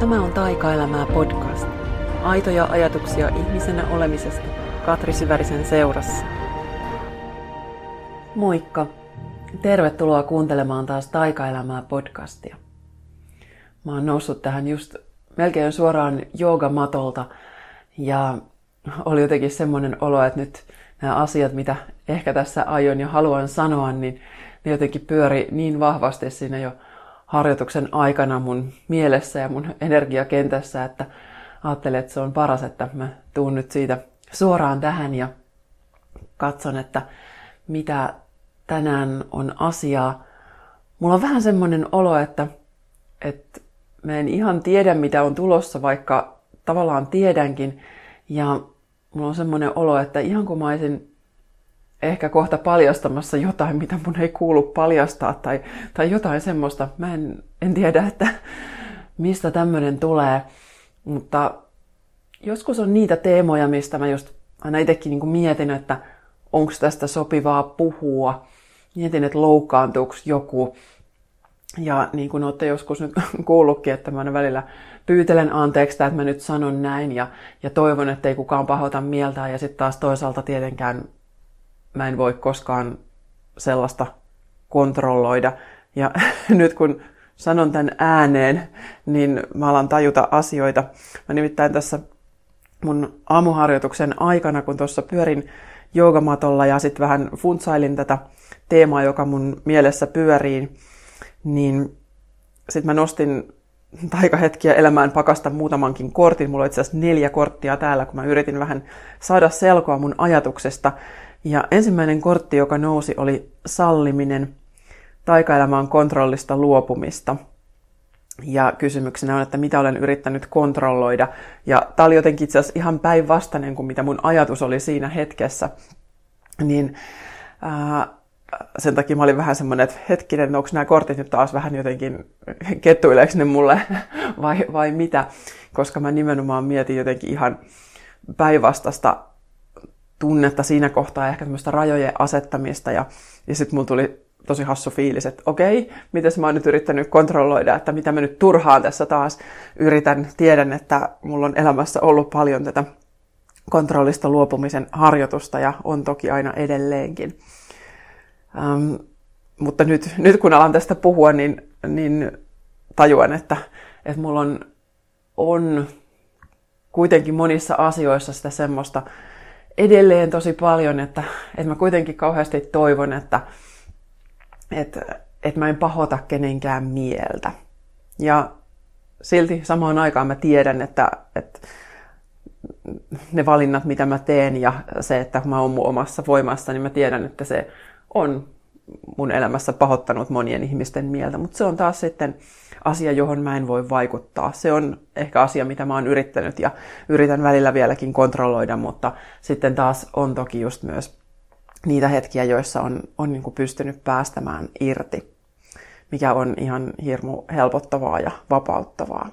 Tämä on Taikaelämää podcast. Aitoja ajatuksia ihmisenä olemisesta Katri Syvärisen seurassa. Moikka! Tervetuloa kuuntelemaan taas Taikaelämää podcastia. Mä oon noussut tähän just melkein suoraan joogamatolta ja oli jotenkin semmoinen olo, että nyt nämä asiat, mitä ehkä tässä aion ja haluan sanoa, niin ne jotenkin pyöri niin vahvasti siinä jo harjoituksen aikana mun mielessä ja mun energiakentässä, että ajattelin, että se on paras, että mä tuun nyt siitä suoraan tähän ja katson, että mitä tänään on asiaa. Mulla on vähän semmoinen olo, että, että mä en ihan tiedä, mitä on tulossa, vaikka tavallaan tiedänkin. Ja mulla on semmoinen olo, että ihan kun mä olisin ehkä kohta paljastamassa jotain, mitä mun ei kuulu paljastaa tai, tai jotain semmoista. Mä en, en tiedä, että mistä tämmöinen tulee, mutta joskus on niitä teemoja, mistä mä just aina itsekin niin mietin, että onko tästä sopivaa puhua. Mietin, että loukkaantuuko joku. Ja niin kuin olette joskus nyt kuullutkin, että mä välillä pyytelen anteeksi, että mä nyt sanon näin ja, ja toivon, että ei kukaan pahota mieltään. Ja sitten taas toisaalta tietenkään mä en voi koskaan sellaista kontrolloida. Ja nyt kun sanon tämän ääneen, niin mä alan tajuta asioita. Mä nimittäin tässä mun aamuharjoituksen aikana, kun tuossa pyörin joogamatolla ja sitten vähän funtsailin tätä teemaa, joka mun mielessä pyörii, niin sitten mä nostin taikahetkiä elämään pakasta muutamankin kortin. Mulla on itse asiassa neljä korttia täällä, kun mä yritin vähän saada selkoa mun ajatuksesta. Ja ensimmäinen kortti, joka nousi, oli salliminen, taikaelämään kontrollista luopumista. Ja kysymyksenä on, että mitä olen yrittänyt kontrolloida. Ja tämä oli jotenkin itse asiassa ihan päinvastainen kuin mitä mun ajatus oli siinä hetkessä. Niin ää, sen takia mä olin vähän semmoinen, että hetkinen, onko nämä kortit nyt taas vähän jotenkin kettuileeksi ne mulle vai, vai mitä. Koska mä nimenomaan mietin jotenkin ihan päinvastasta tunnetta siinä kohtaa, ehkä tämmöistä rajojen asettamista. Ja, ja sitten mulla tuli tosi hassu fiilis, että okei, miten mä oon nyt yrittänyt kontrolloida, että mitä mä nyt turhaan tässä taas yritän. Tiedän, että mulla on elämässä ollut paljon tätä kontrollista luopumisen harjoitusta ja on toki aina edelleenkin. Ähm, mutta nyt, nyt kun alan tästä puhua, niin, niin tajuan, että, että mulla on, on kuitenkin monissa asioissa sitä semmoista edelleen tosi paljon, että, että mä kuitenkin kauheasti toivon, että, että, että mä en pahota kenenkään mieltä. Ja silti samaan aikaan mä tiedän, että, että ne valinnat, mitä mä teen ja se, että mä oon mun omassa voimassa, niin mä tiedän, että se on mun elämässä pahoittanut monien ihmisten mieltä, mutta se on taas sitten asia, johon mä en voi vaikuttaa. Se on ehkä asia, mitä mä oon yrittänyt ja yritän välillä vieläkin kontrolloida, mutta sitten taas on toki just myös niitä hetkiä, joissa on, on niin kuin pystynyt päästämään irti, mikä on ihan hirmu helpottavaa ja vapauttavaa.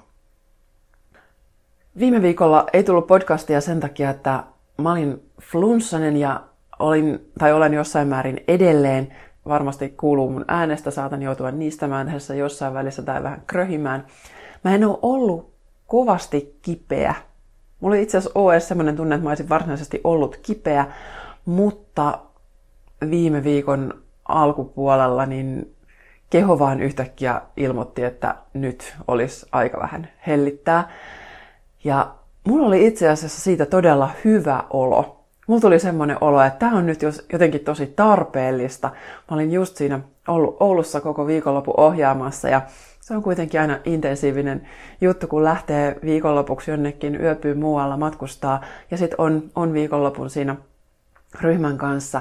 Viime viikolla ei tullut podcastia sen takia, että mä olin flunssanen ja olin, tai olen jossain määrin edelleen, varmasti kuuluu mun äänestä, saatan joutua niistämään tässä jossain välissä tai vähän kröhimään. Mä en ole ollut kovasti kipeä. Mulla ei itse asiassa edes sellainen tunne, että mä olisin varsinaisesti ollut kipeä, mutta viime viikon alkupuolella niin keho vaan yhtäkkiä ilmoitti, että nyt olisi aika vähän hellittää. Ja mulla oli itse asiassa siitä todella hyvä olo mulla tuli semmoinen olo, että tämä on nyt jotenkin tosi tarpeellista. Mä olin just siinä ollut Oulussa koko viikonloppu ohjaamassa ja se on kuitenkin aina intensiivinen juttu, kun lähtee viikonlopuksi jonnekin yöpyy muualla matkustaa ja sitten on, on viikonlopun siinä ryhmän kanssa.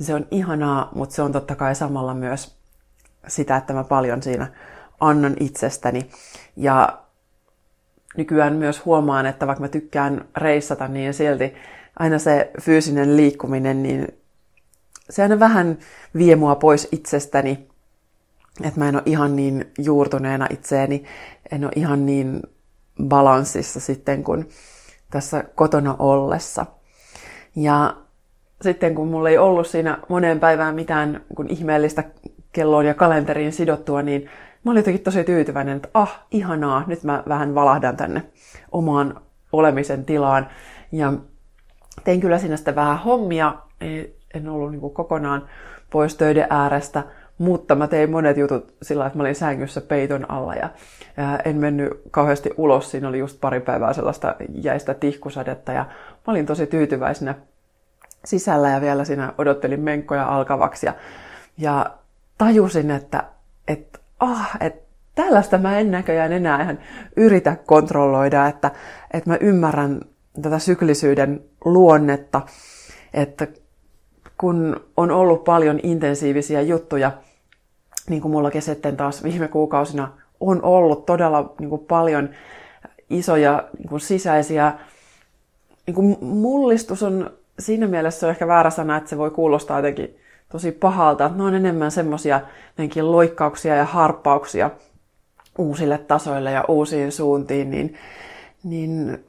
Se on ihanaa, mutta se on totta kai samalla myös sitä, että mä paljon siinä annan itsestäni. Ja nykyään myös huomaan, että vaikka mä tykkään reissata, niin silti aina se fyysinen liikkuminen, niin se aina vähän vie mua pois itsestäni. Että mä en ole ihan niin juurtuneena itseeni, en ole ihan niin balanssissa sitten kuin tässä kotona ollessa. Ja sitten kun mulla ei ollut siinä moneen päivään mitään kun ihmeellistä kelloon ja kalenteriin sidottua, niin mä olin jotenkin tosi tyytyväinen, että ah, ihanaa, nyt mä vähän valahdan tänne omaan olemisen tilaan. Ja tein kyllä sinne sitten vähän hommia, en ollut niin kokonaan pois töiden äärestä, mutta mä tein monet jutut sillä että mä olin sängyssä peiton alla ja en mennyt kauheasti ulos. Siinä oli just pari päivää sellaista jäistä tihkusadetta ja mä olin tosi tyytyväisenä sisällä ja vielä siinä odottelin menkkoja alkavaksi. Ja, ja tajusin, että, että, ah, että tällaista mä en näköjään enää ihan yritä kontrolloida, että, että mä ymmärrän tätä syklisyyden luonnetta, että kun on ollut paljon intensiivisiä juttuja, niin kuin mullakin sitten taas viime kuukausina on ollut todella niin kuin paljon isoja niin kuin sisäisiä, niin kuin mullistus on siinä mielessä on ehkä väärä sana, että se voi kuulostaa jotenkin tosi pahalta. Ne on enemmän semmoisia loikkauksia ja harppauksia uusille tasoille ja uusiin suuntiin, niin, niin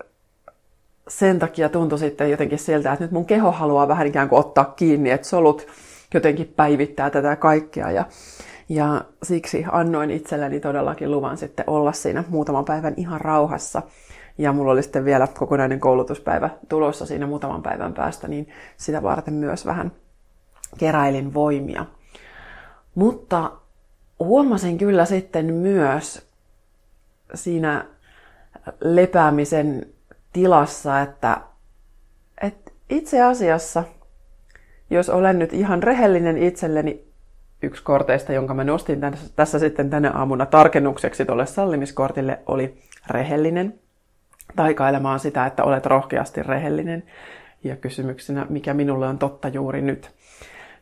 sen takia tuntui sitten jotenkin siltä, että nyt mun keho haluaa vähän ikään kuin ottaa kiinni, että solut jotenkin päivittää tätä kaikkea. Ja, ja siksi annoin itselleni todellakin luvan sitten olla siinä muutaman päivän ihan rauhassa. Ja mulla oli sitten vielä kokonainen koulutuspäivä tulossa siinä muutaman päivän päästä, niin sitä varten myös vähän keräilin voimia. Mutta huomasin kyllä sitten myös siinä lepäämisen tilassa, että, että itse asiassa, jos olen nyt ihan rehellinen itselleni, yksi korteista, jonka mä nostin tässä, tässä sitten tänä aamuna tarkennukseksi tuolle sallimiskortille, oli rehellinen. Taikailemaan sitä, että olet rohkeasti rehellinen. Ja kysymyksenä, mikä minulle on totta juuri nyt.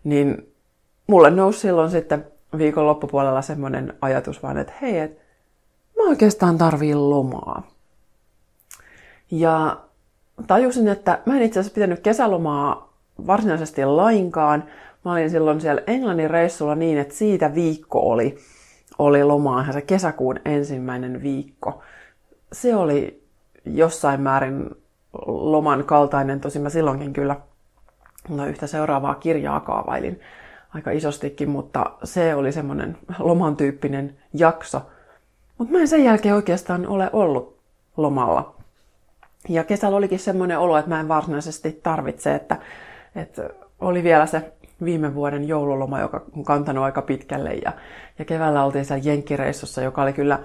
Niin mulle nousi silloin sitten viikon loppupuolella semmoinen ajatus vaan, että hei, et mä oikeastaan tarviin lomaa. Ja tajusin, että mä en itse asiassa pitänyt kesälomaa varsinaisesti lainkaan. Mä olin silloin siellä Englannin reissulla niin, että siitä viikko oli, oli lomaa, se kesäkuun ensimmäinen viikko. Se oli jossain määrin loman kaltainen, tosin mä silloinkin kyllä no yhtä seuraavaa kirjaa kaavailin aika isostikin, mutta se oli semmoinen loman tyyppinen jakso. Mutta mä en sen jälkeen oikeastaan ole ollut lomalla. Ja kesällä olikin semmoinen olo, että mä en varsinaisesti tarvitse, että, että oli vielä se viime vuoden joululoma, joka on kantanut aika pitkälle. Ja, ja keväällä oltiin siellä jenkkireissussa, joka oli kyllä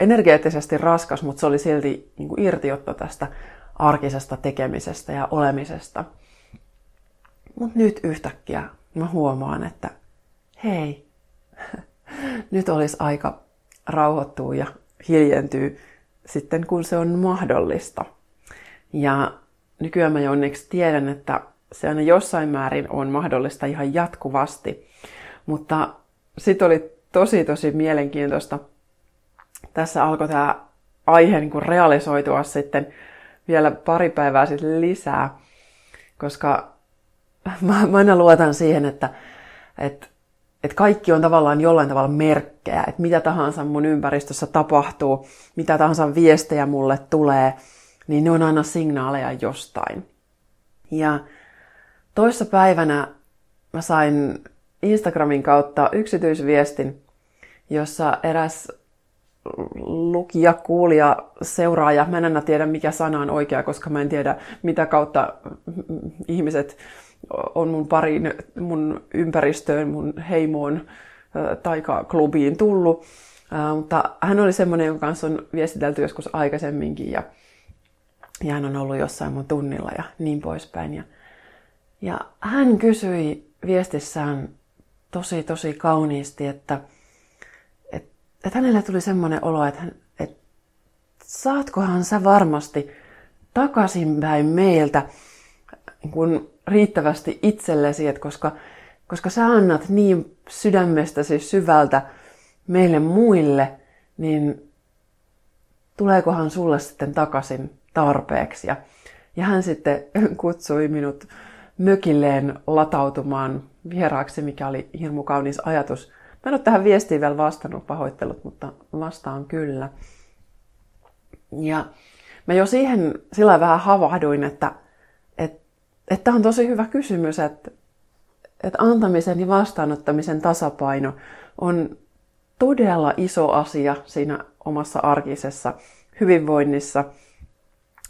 energeettisesti raskas, mutta se oli silti niin kuin irtiotto tästä arkisesta tekemisestä ja olemisesta. Mutta nyt yhtäkkiä mä huomaan, että hei, nyt olisi aika rauhoittua ja hiljentyä sitten, kun se on mahdollista. Ja nykyään mä jo onneksi tiedän, että se aina jossain määrin on mahdollista ihan jatkuvasti. Mutta sitten oli tosi tosi mielenkiintoista. Tässä alkoi tämä aihe niin kuin realisoitua sitten vielä pari päivää sitten lisää, koska mä, mä aina luotan siihen, että, että, että kaikki on tavallaan jollain tavalla merkkejä, että mitä tahansa mun ympäristössä tapahtuu, mitä tahansa viestejä mulle tulee – niin ne on aina signaaleja jostain. Ja toissa päivänä mä sain Instagramin kautta yksityisviestin, jossa eräs lukija, kuulija, seuraaja, mä en aina tiedä mikä sana on oikea, koska mä en tiedä mitä kautta ihmiset on mun pariin, mun ympäristöön, mun heimoon, taikaklubiin tullut. Mutta hän oli semmoinen, jonka kanssa on viestitelty joskus aikaisemminkin ja ja hän on ollut jossain mun tunnilla ja niin poispäin. Ja, ja hän kysyi viestissään tosi tosi kauniisti, että, että, että hänelle tuli semmoinen olo, että, hän, että saatkohan sä varmasti takaisinpäin meiltä niin kun riittävästi itsellesi, että koska, koska sä annat niin sydämestäsi syvältä meille muille, niin tuleekohan sulle sitten takaisin tarpeeksi. Ja, ja hän sitten kutsui minut mökilleen latautumaan vieraaksi, mikä oli hirmu kaunis ajatus. Mä en ole tähän viestiin vielä vastannut, pahoittelut, mutta vastaan kyllä. Ja mä jo siihen sillä vähän havahduin, että, että, on tosi hyvä kysymys, että, että antamisen ja vastaanottamisen tasapaino on todella iso asia siinä omassa arkisessa hyvinvoinnissa.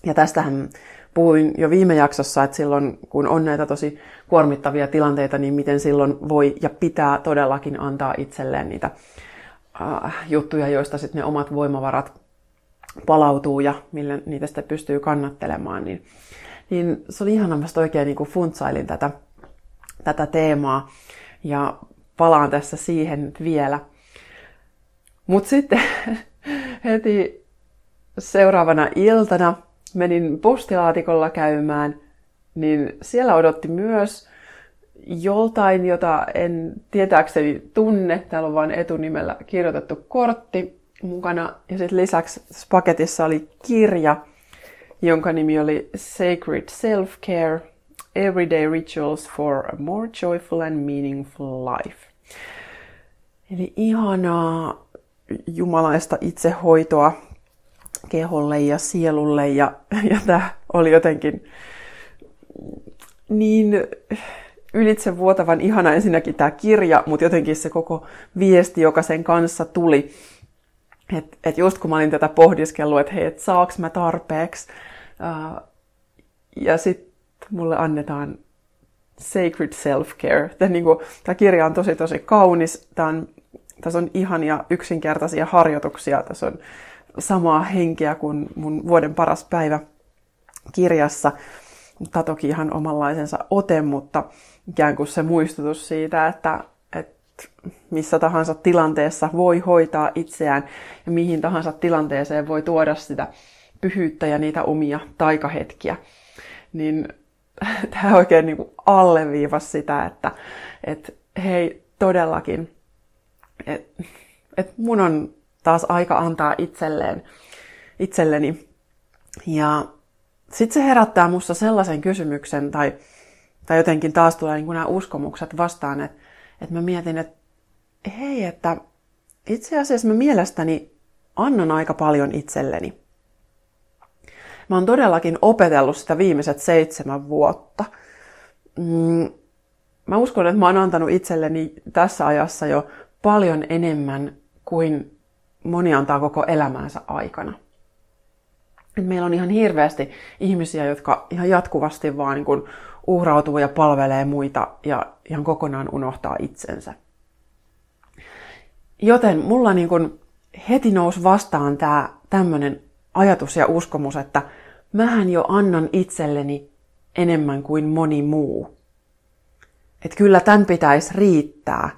Ja tästähän puhuin jo viime jaksossa, että silloin kun on näitä tosi kuormittavia tilanteita, niin miten silloin voi ja pitää todellakin antaa itselleen niitä äh, juttuja, joista sitten ne omat voimavarat palautuu ja millä niitä sitten pystyy kannattelemaan. Niin, niin se oli ihana, mä oikein niin funtsailin tätä, tätä teemaa ja palaan tässä siihen vielä. Mutta sitten heti seuraavana iltana menin postilaatikolla käymään, niin siellä odotti myös joltain, jota en tietääkseni tunne. Täällä on vain etunimellä kirjoitettu kortti mukana. Ja sitten lisäksi paketissa oli kirja, jonka nimi oli Sacred Self-Care, Everyday Rituals for a More Joyful and Meaningful Life. Eli ihanaa jumalaista itsehoitoa keholle ja sielulle ja, ja tämä oli jotenkin niin ylitse vuotavan ihana ensinnäkin tämä kirja, mutta jotenkin se koko viesti, joka sen kanssa tuli. Että et just kun mä olin tätä pohdiskellut, että hei, et saaks mä tarpeeksi. Uh, ja sitten mulle annetaan Sacred Self-Care. Tämä, niin tämä kirja on tosi tosi kaunis. On, tässä on ihania yksinkertaisia harjoituksia. Tässä on samaa henkeä kuin mun vuoden paras päivä kirjassa. Tämä toki ihan omanlaisensa ote, mutta ikään kuin se muistutus siitä, että, että missä tahansa tilanteessa voi hoitaa itseään ja mihin tahansa tilanteeseen voi tuoda sitä pyhyyttä ja niitä omia taikahetkiä. Niin tämä oikein niin alleviivasi sitä, että, että hei todellakin, että, että mun on taas aika antaa itselleen, itselleni. Ja sitten se herättää musta sellaisen kysymyksen, tai, tai jotenkin taas tulee niin nämä uskomukset vastaan, että, että mä mietin, että hei, että itse asiassa mä mielestäni annan aika paljon itselleni. Mä oon todellakin opetellut sitä viimeiset seitsemän vuotta. Mm, mä uskon, että mä oon antanut itselleni tässä ajassa jo paljon enemmän kuin moni antaa koko elämänsä aikana. Et meillä on ihan hirveästi ihmisiä, jotka ihan jatkuvasti vaan niin kuin uhrautuu ja palvelee muita ja ihan kokonaan unohtaa itsensä. Joten mulla niin kuin heti nousi vastaan tämä tämmöinen ajatus ja uskomus, että mähän jo annan itselleni enemmän kuin moni muu. Että kyllä tämän pitäisi riittää.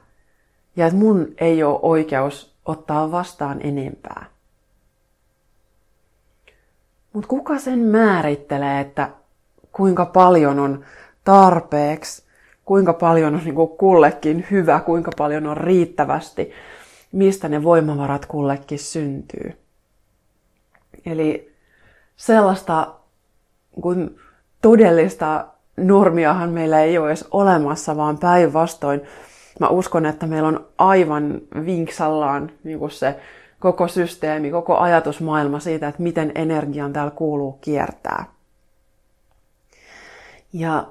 Ja että mun ei ole oikeus ottaa vastaan enempää. Mutta kuka sen määrittelee, että kuinka paljon on tarpeeksi, kuinka paljon on niin kullekin hyvä, kuinka paljon on riittävästi, mistä ne voimavarat kullekin syntyy. Eli sellaista kun todellista normiahan meillä ei ole edes olemassa, vaan päinvastoin mä uskon, että meillä on aivan vinksallaan niin kuin se koko systeemi, koko ajatusmaailma siitä, että miten energian täällä kuuluu kiertää. Ja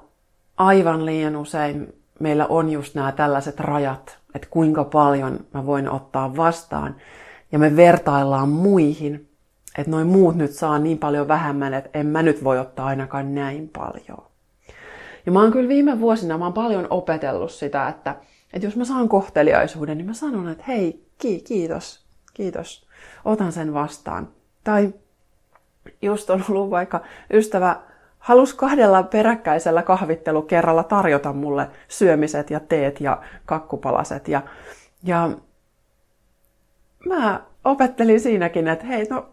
aivan liian usein meillä on just nämä tällaiset rajat, että kuinka paljon mä voin ottaa vastaan. Ja me vertaillaan muihin, että noin muut nyt saa niin paljon vähemmän, että en mä nyt voi ottaa ainakaan näin paljon. Ja mä oon kyllä viime vuosina, mä oon paljon opetellut sitä, että että jos mä saan kohteliaisuuden, niin mä sanon, että hei, ki- kiitos, kiitos, otan sen vastaan. Tai just on ollut vaikka ystävä halus kahdella peräkkäisellä kahvittelukerralla tarjota mulle syömiset ja teet ja kakkupalaset. Ja, ja mä opettelin siinäkin, että hei, no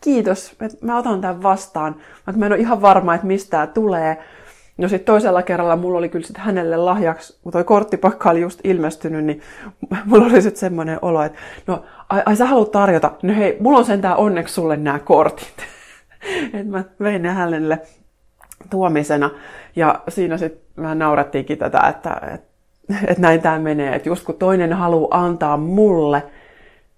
kiitos, että mä otan tämän vastaan, vaikka mä en ole ihan varma, että mistä tämä tulee. No sitten toisella kerralla mulla oli kyllä sit hänelle lahjaksi, kun toi korttipakka oli just ilmestynyt, niin mulla oli sitten semmoinen olo, että no ai, ai sä haluat tarjota, no hei, mulla on sentään onneksi sulle nämä kortit. että mä vein ne hänelle tuomisena. Ja siinä sitten vähän naurattiinkin tätä, että, että, että näin tämä menee. Että just kun toinen haluaa antaa mulle,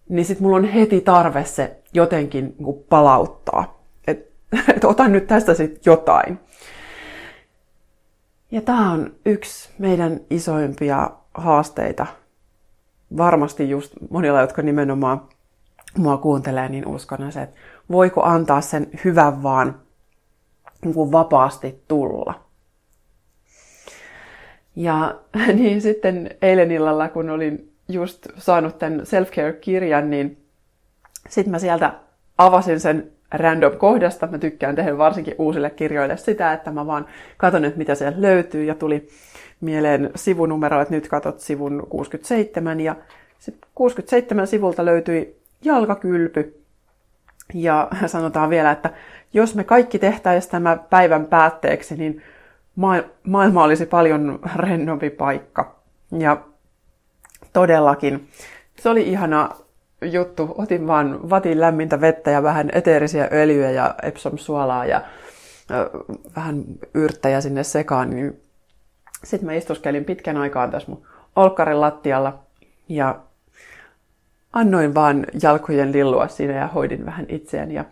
niin sitten mulla on heti tarve se jotenkin niin palauttaa. Että et otan nyt tästä sitten jotain. Ja tämä on yksi meidän isoimpia haasteita varmasti just monilla, jotka nimenomaan mua kuuntelee, niin uskon se, että voiko antaa sen hyvän vaan niin kuin vapaasti tulla. Ja niin sitten eilen illalla, kun olin just saanut tämän self-care-kirjan, niin sitten mä sieltä avasin sen random kohdasta. Mä tykkään tehdä varsinkin uusille kirjoille sitä, että mä vaan katson, että mitä sieltä löytyy. Ja tuli mieleen sivunumero, että nyt katot sivun 67. Ja 67 sivulta löytyi jalkakylpy. Ja sanotaan vielä, että jos me kaikki tehtäisiin tämä päivän päätteeksi, niin maailma olisi paljon rennompi paikka. Ja todellakin se oli ihana juttu. Otin vaan vatin lämmintä vettä ja vähän eteerisiä öljyjä ja Epsom-suolaa ja vähän yrttäjä sinne sekaan. Niin sitten mä istuskelin pitkän aikaa tässä mun olkkarin lattialla ja annoin vaan jalkojen lillua siinä ja hoidin vähän itseäni. Ja,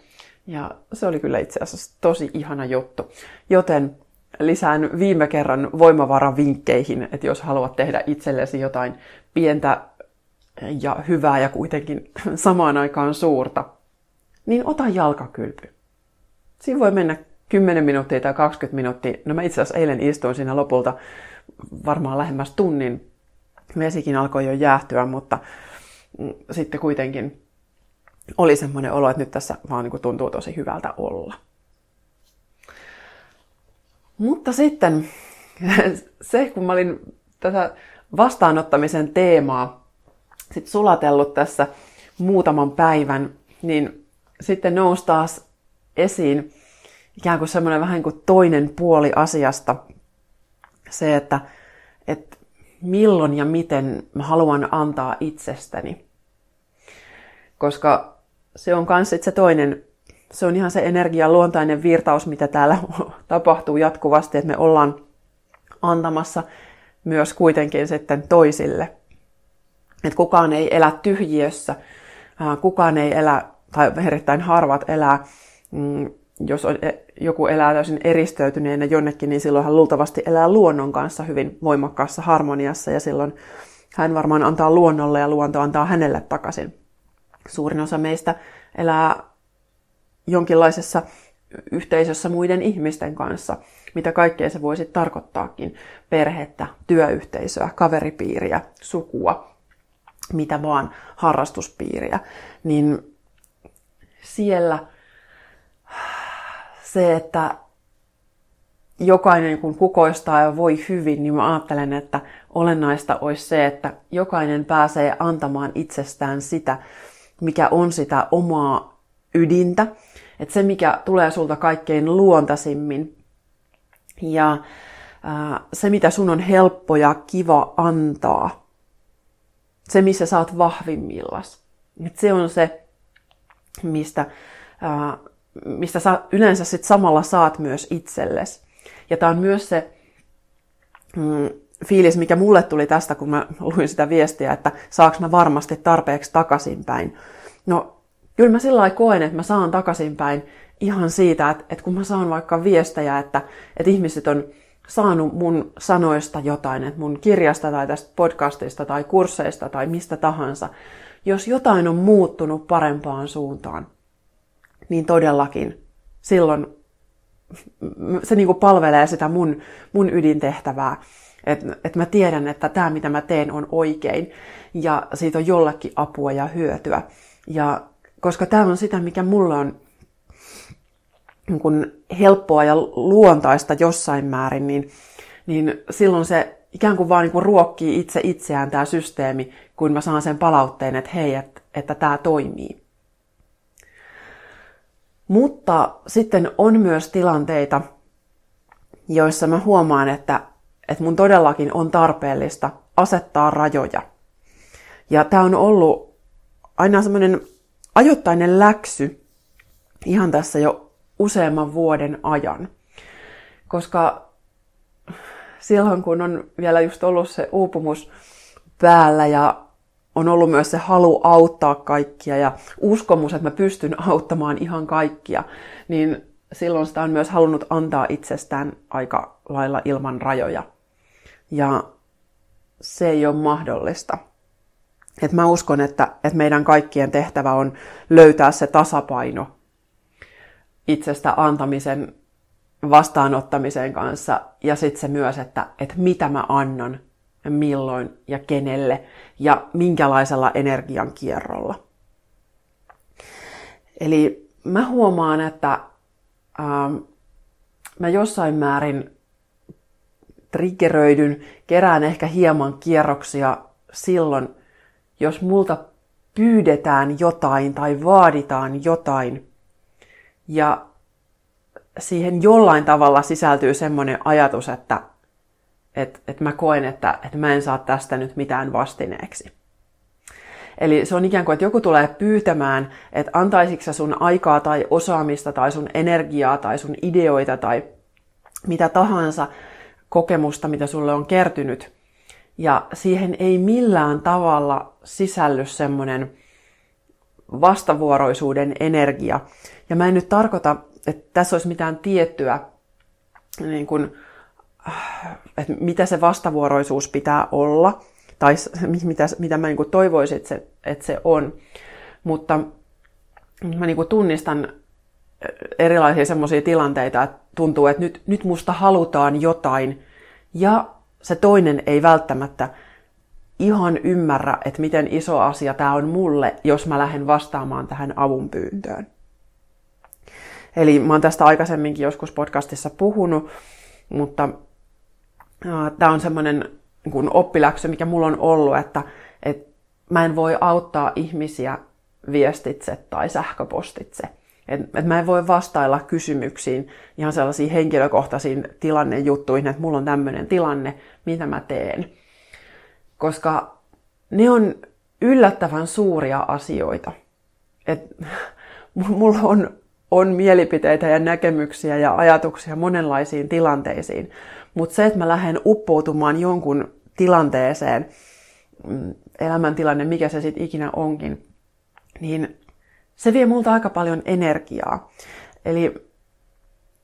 ja se oli kyllä itse asiassa tosi ihana juttu. Joten lisään viime kerran voimavaravinkkeihin, että jos haluat tehdä itsellesi jotain pientä ja hyvää ja kuitenkin samaan aikaan suurta, niin ota jalkakylpy. Siinä voi mennä 10 minuuttia tai 20 minuuttia. No mä itse asiassa eilen istuin siinä lopulta varmaan lähemmäs tunnin. Vesikin alkoi jo jäähtyä, mutta mm, sitten kuitenkin oli semmoinen olo, että nyt tässä vaan niin tuntuu tosi hyvältä olla. Mutta sitten se, kun mä olin tätä vastaanottamisen teemaa sit sulatellut tässä muutaman päivän, niin sitten nousi taas esiin ikään kuin semmoinen vähän kuin toinen puoli asiasta. Se, että, että milloin ja miten mä haluan antaa itsestäni. Koska se on myös se toinen, se on ihan se energian luontainen virtaus, mitä täällä tapahtuu jatkuvasti, että me ollaan antamassa myös kuitenkin sitten toisille. Että kukaan ei elä tyhjiössä, kukaan ei elä, tai erittäin harvat elää, mm, jos on, e, joku elää täysin eristäytyneenä jonnekin, niin silloin hän luultavasti elää luonnon kanssa hyvin voimakkaassa harmoniassa, ja silloin hän varmaan antaa luonnolle ja luonto antaa hänelle takaisin. Suurin osa meistä elää jonkinlaisessa yhteisössä muiden ihmisten kanssa, mitä kaikkea se voisi tarkoittaakin. Perhettä, työyhteisöä, kaveripiiriä, sukua, mitä vaan, harrastuspiiriä. Niin siellä se, että jokainen kun kukoistaa ja voi hyvin, niin mä ajattelen, että olennaista olisi se, että jokainen pääsee antamaan itsestään sitä, mikä on sitä omaa ydintä, että se, mikä tulee sulta kaikkein luontaisimmin ja se, mitä sun on helppo ja kiva antaa, se, missä sä oot vahvimmillas. Et se on se, mistä, ää, mistä sä yleensä sit samalla saat myös itsellesi. Ja tämä on myös se mm, fiilis, mikä mulle tuli tästä, kun mä luin sitä viestiä, että saaks mä varmasti tarpeeksi takaisinpäin. No, kyllä mä sillä koen, että mä saan takaisinpäin ihan siitä, että, että kun mä saan vaikka viestejä, että, että ihmiset on saanut mun sanoista jotain, että mun kirjasta tai tästä podcastista tai kursseista tai mistä tahansa, jos jotain on muuttunut parempaan suuntaan, niin todellakin silloin se niin kuin palvelee sitä mun, mun ydintehtävää. Että et mä tiedän, että tämä mitä mä teen on oikein ja siitä on jollekin apua ja hyötyä. Ja koska tämä on sitä, mikä mulla on niin kun helppoa ja luontaista jossain määrin, niin, niin silloin se ikään kuin vaan niin kuin ruokkii itse itseään tämä systeemi, kun mä saan sen palautteen, että hei, että, että tämä toimii. Mutta sitten on myös tilanteita, joissa mä huomaan, että, että mun todellakin on tarpeellista asettaa rajoja. Ja tämä on ollut aina semmoinen ajoittainen läksy ihan tässä jo useamman vuoden ajan. Koska silloin kun on vielä just ollut se uupumus päällä ja on ollut myös se halu auttaa kaikkia ja uskomus, että mä pystyn auttamaan ihan kaikkia, niin silloin sitä on myös halunnut antaa itsestään aika lailla ilman rajoja. Ja se ei ole mahdollista. että mä uskon, että, että meidän kaikkien tehtävä on löytää se tasapaino itsestä antamisen vastaanottamisen kanssa ja sitten se myös, että, että mitä mä annan, milloin ja kenelle ja minkälaisella energian kierrolla. Eli mä huomaan, että ähm, mä jossain määrin triggeröidyn, kerään ehkä hieman kierroksia silloin, jos multa pyydetään jotain tai vaaditaan jotain ja siihen jollain tavalla sisältyy semmoinen ajatus, että, että, että mä koen, että, että mä en saa tästä nyt mitään vastineeksi. Eli se on ikään kuin, että joku tulee pyytämään, että antaisitko sun aikaa tai osaamista tai sun energiaa tai sun ideoita tai mitä tahansa kokemusta, mitä sulle on kertynyt. Ja siihen ei millään tavalla sisälly semmoinen vastavuoroisuuden energia. Ja mä en nyt tarkoita, että tässä olisi mitään tiettyä, niin kuin, että mitä se vastavuoroisuus pitää olla, tai mitä, mitä mä niin kuin toivoisin, että se, että se on. Mutta mä niin kuin tunnistan erilaisia semmoisia tilanteita, että tuntuu, että nyt, nyt musta halutaan jotain, ja se toinen ei välttämättä ihan ymmärrä, että miten iso asia tämä on mulle, jos mä lähden vastaamaan tähän avunpyyntöön. Eli mä oon tästä aikaisemminkin joskus podcastissa puhunut, mutta äh, tämä on semmoinen niin oppiläksy, mikä mulla on ollut, että, että mä en voi auttaa ihmisiä viestitse tai sähköpostitse. Et, et mä en voi vastailla kysymyksiin, ihan sellaisiin henkilökohtaisiin tilannejuttuihin, että mulla on tämmöinen tilanne, mitä mä teen. Koska ne on yllättävän suuria asioita. Et, mulla on, on mielipiteitä ja näkemyksiä ja ajatuksia monenlaisiin tilanteisiin. Mutta se, että mä lähden uppoutumaan jonkun tilanteeseen, mm, elämäntilanne, mikä se sitten ikinä onkin, niin se vie multa aika paljon energiaa. Eli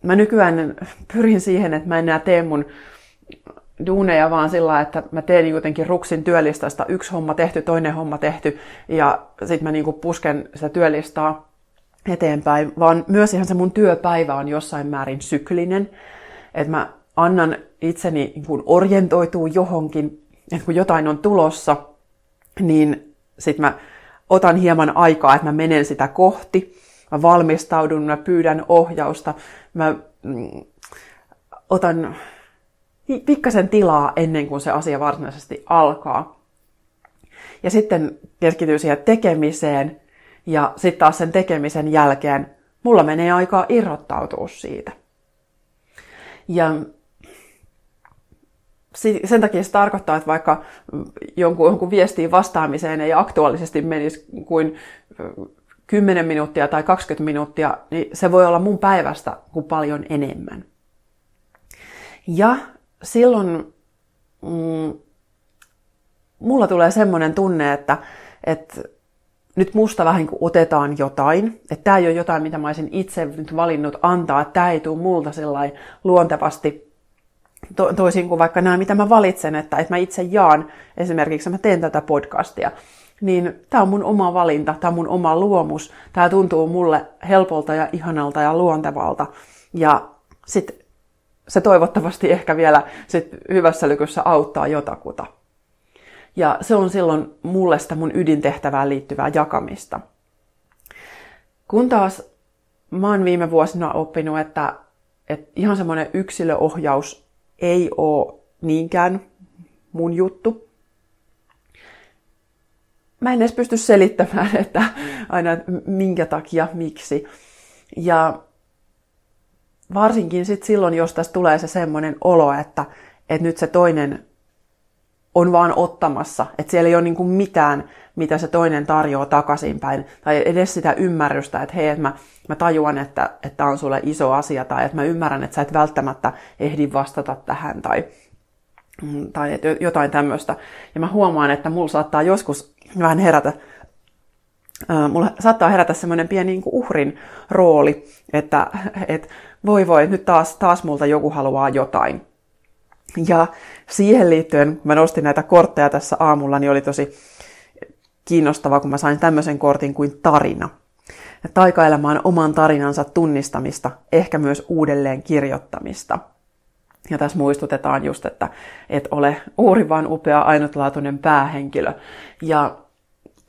mä nykyään pyrin siihen, että mä enää tee mun duuneja vaan sillä, että mä teen jotenkin ruksin työlistasta yksi homma tehty, toinen homma tehty ja sitten mä niinku pusken sitä työlistaa eteenpäin, vaan myös ihan se mun työpäivä on jossain määrin syklinen, että mä annan itseni niin orientoituu johonkin, että kun jotain on tulossa, niin sitten mä otan hieman aikaa, että mä menen sitä kohti, mä valmistaudun, mä pyydän ohjausta, mä mm, otan pikkasen tilaa ennen kuin se asia varsinaisesti alkaa. Ja sitten keskityn siihen tekemiseen, ja sitten taas sen tekemisen jälkeen mulla menee aikaa irrottautua siitä. Ja sen takia se tarkoittaa, että vaikka jonkun, jonkun viestiin vastaamiseen ei aktuaalisesti menisi kuin 10 minuuttia tai 20 minuuttia, niin se voi olla mun päivästä kuin paljon enemmän. Ja silloin mm, mulla tulee semmoinen tunne, että, että nyt musta vähän kuin otetaan jotain, että tämä ei ole jotain, mitä mä olisin itse nyt valinnut antaa, että tämä ei tule multa luontevasti to, toisin kuin vaikka nämä, mitä mä valitsen, että, että mä itse jaan, esimerkiksi mä teen tätä podcastia, niin tämä on mun oma valinta, tämä on mun oma luomus, tämä tuntuu mulle helpolta ja ihanalta ja luontevalta. Ja sitten se toivottavasti ehkä vielä sit hyvässä lykyssä auttaa jotakuta. Ja se on silloin mulle sitä mun ydintehtävään liittyvää jakamista. Kun taas mä oon viime vuosina oppinut, että, että ihan semmoinen yksilöohjaus ei ole niinkään mun juttu. Mä en edes pysty selittämään, että aina minkä takia, miksi. Ja varsinkin sit silloin, jos tässä tulee se semmoinen olo, että, että nyt se toinen on vaan ottamassa, että siellä ei ole niin mitään, mitä se toinen tarjoaa takaisinpäin, tai edes sitä ymmärrystä, että hei, että mä, mä tajuan, että tämä on sulle iso asia, tai että mä ymmärrän, että sä et välttämättä ehdi vastata tähän, tai, mm, tai jotain tämmöistä. Ja mä huomaan, että mulla saattaa joskus vähän herätä, mulla saattaa herätä semmoinen pieni niin kuin uhrin rooli, että et, voi voi, nyt taas, taas multa joku haluaa jotain. Ja siihen liittyen, kun mä nostin näitä kortteja tässä aamulla, niin oli tosi kiinnostavaa, kun mä sain tämmöisen kortin kuin tarina. On oman tarinansa tunnistamista, ehkä myös uudelleen kirjoittamista. Ja tässä muistutetaan just, että et ole uuri vaan upea ainutlaatuinen päähenkilö. Ja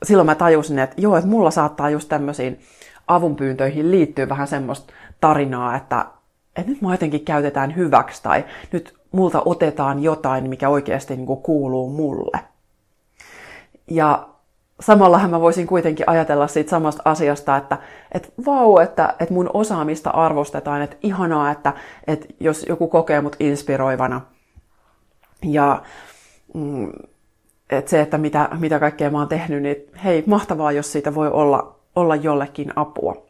silloin mä tajusin, että joo, että mulla saattaa just tämmöisiin avunpyyntöihin liittyy vähän semmoista tarinaa, että, että nyt mä jotenkin käytetään hyväksi tai nyt multa otetaan jotain, mikä oikeasti niin kuin kuuluu mulle. Ja samallahan mä voisin kuitenkin ajatella siitä samasta asiasta, että, että vau, että, että mun osaamista arvostetaan, että ihanaa, että, että jos joku kokee mut inspiroivana. Ja mm, että se, että mitä, mitä kaikkea mä oon tehnyt, niin hei, mahtavaa, jos siitä voi olla, olla jollekin apua.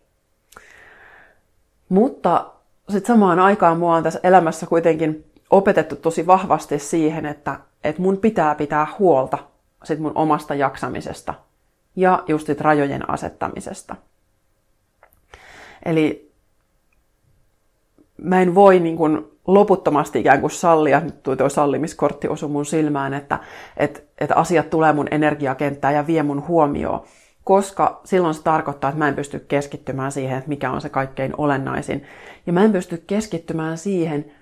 Mutta sitten samaan aikaan mua on tässä elämässä kuitenkin opetettu tosi vahvasti siihen, että, että mun pitää pitää huolta sit mun omasta jaksamisesta ja just sit rajojen asettamisesta. Eli mä en voi niin kun loputtomasti ikään kuin sallia, nyt tuo sallimiskortti osu mun silmään, että, että, että asiat tulee mun energiakenttään ja vie mun huomioon, koska silloin se tarkoittaa, että mä en pysty keskittymään siihen, että mikä on se kaikkein olennaisin. Ja mä en pysty keskittymään siihen,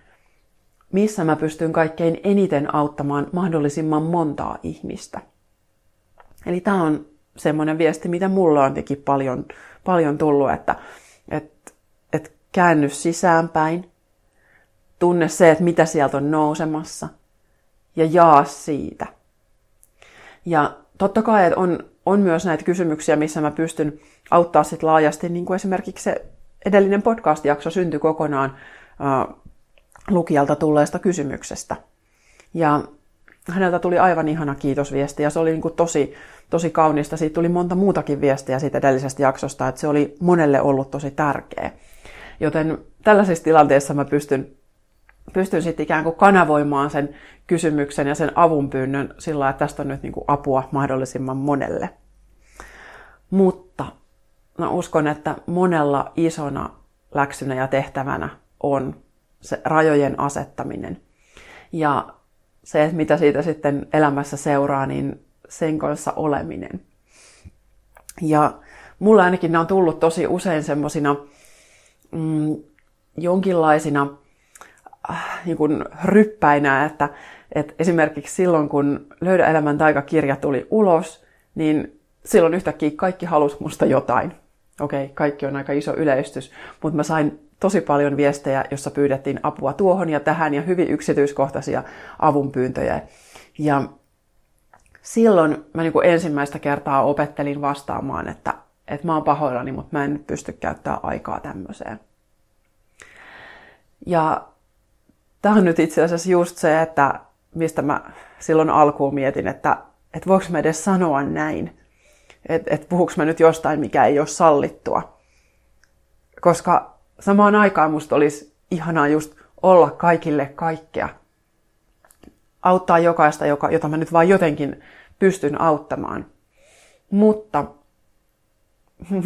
missä mä pystyn kaikkein eniten auttamaan mahdollisimman montaa ihmistä. Eli tämä on semmoinen viesti, mitä mulla on teki paljon, paljon tullut, että et, et käänny sisäänpäin, tunne se, että mitä sieltä on nousemassa ja jaa siitä. Ja totta kai, että on, on myös näitä kysymyksiä, missä mä pystyn auttaa sit laajasti, niin kuin esimerkiksi se edellinen podcast-jakso syntyi kokonaan äh, lukijalta tulleesta kysymyksestä. Ja häneltä tuli aivan ihana kiitosviesti ja se oli niin kuin tosi, tosi kaunista. Siitä tuli monta muutakin viestiä siitä edellisestä jaksosta, että se oli monelle ollut tosi tärkeä. Joten tällaisissa tilanteissa mä pystyn, pystyn sitten ikään kuin kanavoimaan sen kysymyksen ja sen avunpyynnön sillä että tästä on nyt niin kuin apua mahdollisimman monelle. Mutta mä uskon, että monella isona läksynä ja tehtävänä on se rajojen asettaminen. Ja se, mitä siitä sitten elämässä seuraa, niin sen kanssa oleminen. Ja mulle ainakin ne on tullut tosi usein semmoisina mm, jonkinlaisina äh, niin kuin ryppäinä, että, että esimerkiksi silloin, kun Löydä elämän taikakirja tuli ulos, niin silloin yhtäkkiä kaikki halusi musta jotain. Okei, okay, kaikki on aika iso yleistys, mutta mä sain tosi paljon viestejä, jossa pyydettiin apua tuohon ja tähän ja hyvin yksityiskohtaisia avunpyyntöjä. Ja silloin mä niin kuin ensimmäistä kertaa opettelin vastaamaan, että, että mä oon pahoillani, mutta mä en pysty käyttämään aikaa tämmöiseen. Ja tämä on nyt itse asiassa just se, että mistä mä silloin alkuun mietin, että, että voiko mä edes sanoa näin. Että et puhuks mä nyt jostain, mikä ei ole sallittua. Koska samaan aikaan musta olisi ihanaa just olla kaikille kaikkea. Auttaa jokaista, joka, jota mä nyt vaan jotenkin pystyn auttamaan. Mutta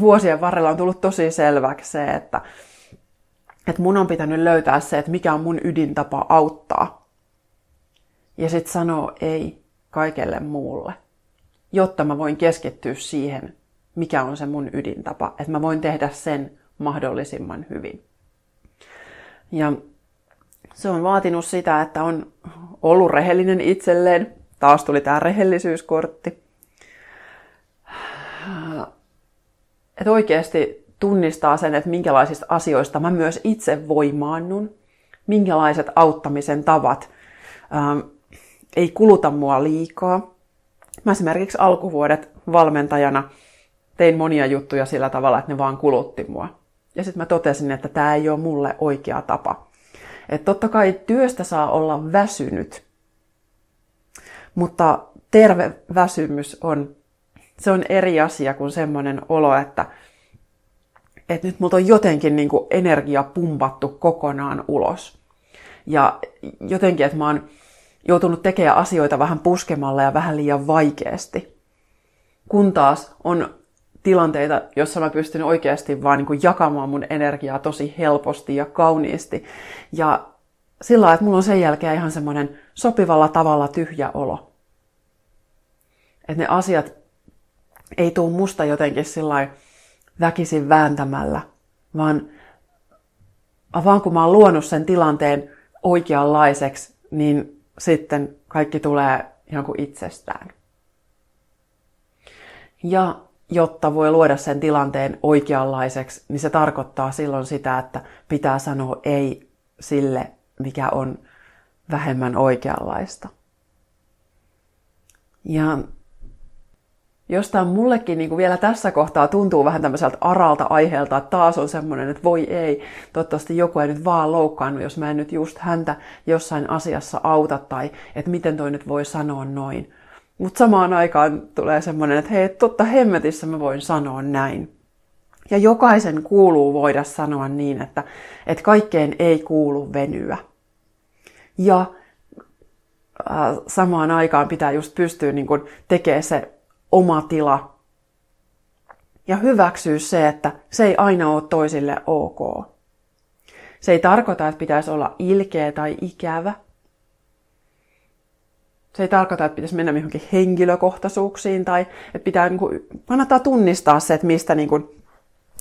vuosien varrella on tullut tosi selväksi se, että, että mun on pitänyt löytää se, että mikä on mun ydintapa auttaa. Ja sitten sanoo ei kaikelle muulle, jotta mä voin keskittyä siihen, mikä on se mun ydintapa. Että mä voin tehdä sen mahdollisimman hyvin. Ja se on vaatinut sitä, että on ollut rehellinen itselleen. Taas tuli tämä rehellisyyskortti. Että oikeasti tunnistaa sen, että minkälaisista asioista mä myös itse voimaannun, minkälaiset auttamisen tavat ää, ei kuluta mua liikaa. Mä esimerkiksi alkuvuodet valmentajana tein monia juttuja sillä tavalla, että ne vaan kulutti mua. Ja sitten mä totesin, että tämä ei ole mulle oikea tapa. Että totta kai työstä saa olla väsynyt, mutta terve väsymys on, se on eri asia kuin semmoinen olo, että, että nyt multa on jotenkin niin kuin energia pumpattu kokonaan ulos. Ja jotenkin, että mä oon joutunut tekemään asioita vähän puskemalla ja vähän liian vaikeasti. Kun taas on tilanteita, jossa mä pystyn oikeasti vaan niin kuin jakamaan mun energiaa tosi helposti ja kauniisti. Ja sillä lailla, että mulla on sen jälkeen ihan semmoinen sopivalla tavalla tyhjä olo. Että ne asiat ei tuu musta jotenkin sillä väkisin vääntämällä, vaan vaan kun mä oon luonut sen tilanteen oikeanlaiseksi, niin sitten kaikki tulee ihan kuin itsestään. Ja jotta voi luoda sen tilanteen oikeanlaiseksi, niin se tarkoittaa silloin sitä, että pitää sanoa ei sille, mikä on vähemmän oikeanlaista. Ja jostain mullekin niin kuin vielä tässä kohtaa tuntuu vähän tämmöiseltä aralta aiheelta, että taas on semmoinen, että voi ei, toivottavasti joku ei nyt vaan loukkaannut, jos mä en nyt just häntä jossain asiassa auta tai että miten toi nyt voi sanoa noin. Mutta samaan aikaan tulee semmoinen, että hei, totta hemmetissä mä voin sanoa näin. Ja jokaisen kuuluu voida sanoa niin, että, että kaikkeen ei kuulu venyä. Ja äh, samaan aikaan pitää just pystyä niin tekemään se oma tila ja hyväksyä se, että se ei aina ole toisille ok. Se ei tarkoita, että pitäisi olla ilkeä tai ikävä. Se ei tarkoita, että pitäisi mennä johonkin henkilökohtaisuuksiin tai että pitää, niin kuin, kannattaa tunnistaa se, että mistä niin kuin,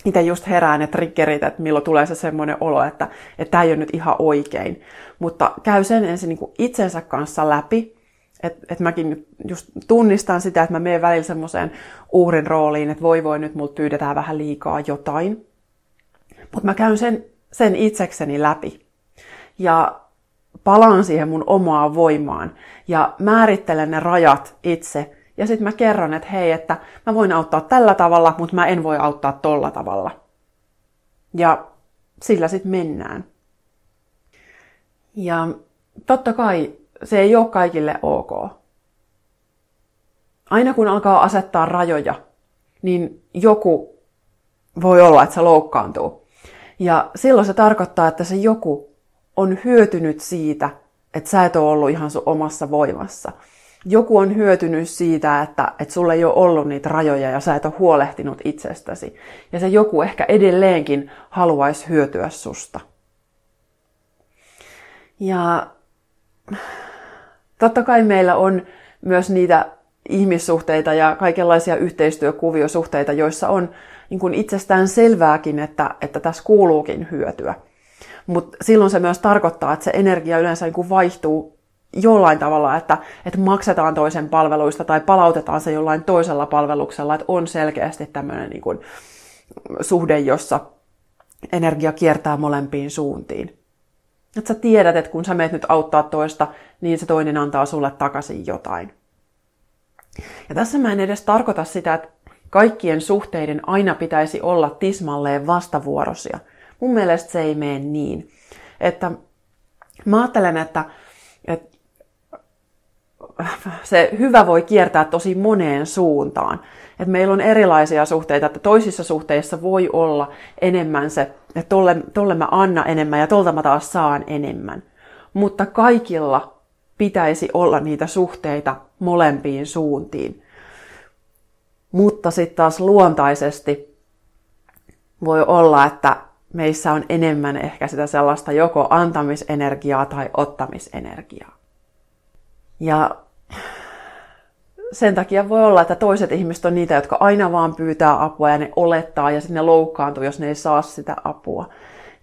itse just herää ne triggerit, että milloin tulee se semmoinen olo, että, että tämä ei ole nyt ihan oikein. Mutta käy sen ensin niin kuin itsensä kanssa läpi että et mäkin just tunnistan sitä, että mä menen välillä semmoiseen uhrin rooliin, että voi voi nyt multa pyydetään vähän liikaa jotain. Mutta mä käyn sen, sen itsekseni läpi. Ja palaan siihen mun omaan voimaan. Ja määrittelen ne rajat itse. Ja sitten mä kerron, että hei, että mä voin auttaa tällä tavalla, mutta mä en voi auttaa tolla tavalla. Ja sillä sitten mennään. Ja totta kai se ei ole kaikille ok. Aina kun alkaa asettaa rajoja, niin joku voi olla, että se loukkaantuu. Ja silloin se tarkoittaa, että se joku on hyötynyt siitä, että sä et ole ollut ihan sun omassa voimassa. Joku on hyötynyt siitä, että, että sulle ei ole ollut niitä rajoja ja sä et ole huolehtinut itsestäsi. Ja se joku ehkä edelleenkin haluaisi hyötyä susta. Ja Totta kai meillä on myös niitä ihmissuhteita ja kaikenlaisia yhteistyökuviosuhteita, joissa on niin kuin itsestään selvääkin, että, että tässä kuuluukin hyötyä. Mutta silloin se myös tarkoittaa, että se energia yleensä niin kuin vaihtuu jollain tavalla, että, että maksetaan toisen palveluista tai palautetaan se jollain toisella palveluksella, että on selkeästi tämmöinen niin suhde, jossa energia kiertää molempiin suuntiin. Että sä tiedät, että kun sä meet nyt auttaa toista, niin se toinen antaa sulle takaisin jotain. Ja tässä mä en edes tarkoita sitä, että kaikkien suhteiden aina pitäisi olla tismalleen vastavuorosia. Mun mielestä se ei mene niin. Että mä ajattelen, että, että se hyvä voi kiertää tosi moneen suuntaan. Että meillä on erilaisia suhteita, että toisissa suhteissa voi olla enemmän se, että tolle, tolle mä anna enemmän ja tolta mä taas saan enemmän. Mutta kaikilla pitäisi olla niitä suhteita molempiin suuntiin. Mutta sitten taas luontaisesti voi olla, että meissä on enemmän ehkä sitä sellaista joko antamisenergiaa tai ottamisenergiaa. Ja sen takia voi olla, että toiset ihmiset on niitä, jotka aina vaan pyytää apua ja ne olettaa ja sitten ne loukkaantuu, jos ne ei saa sitä apua.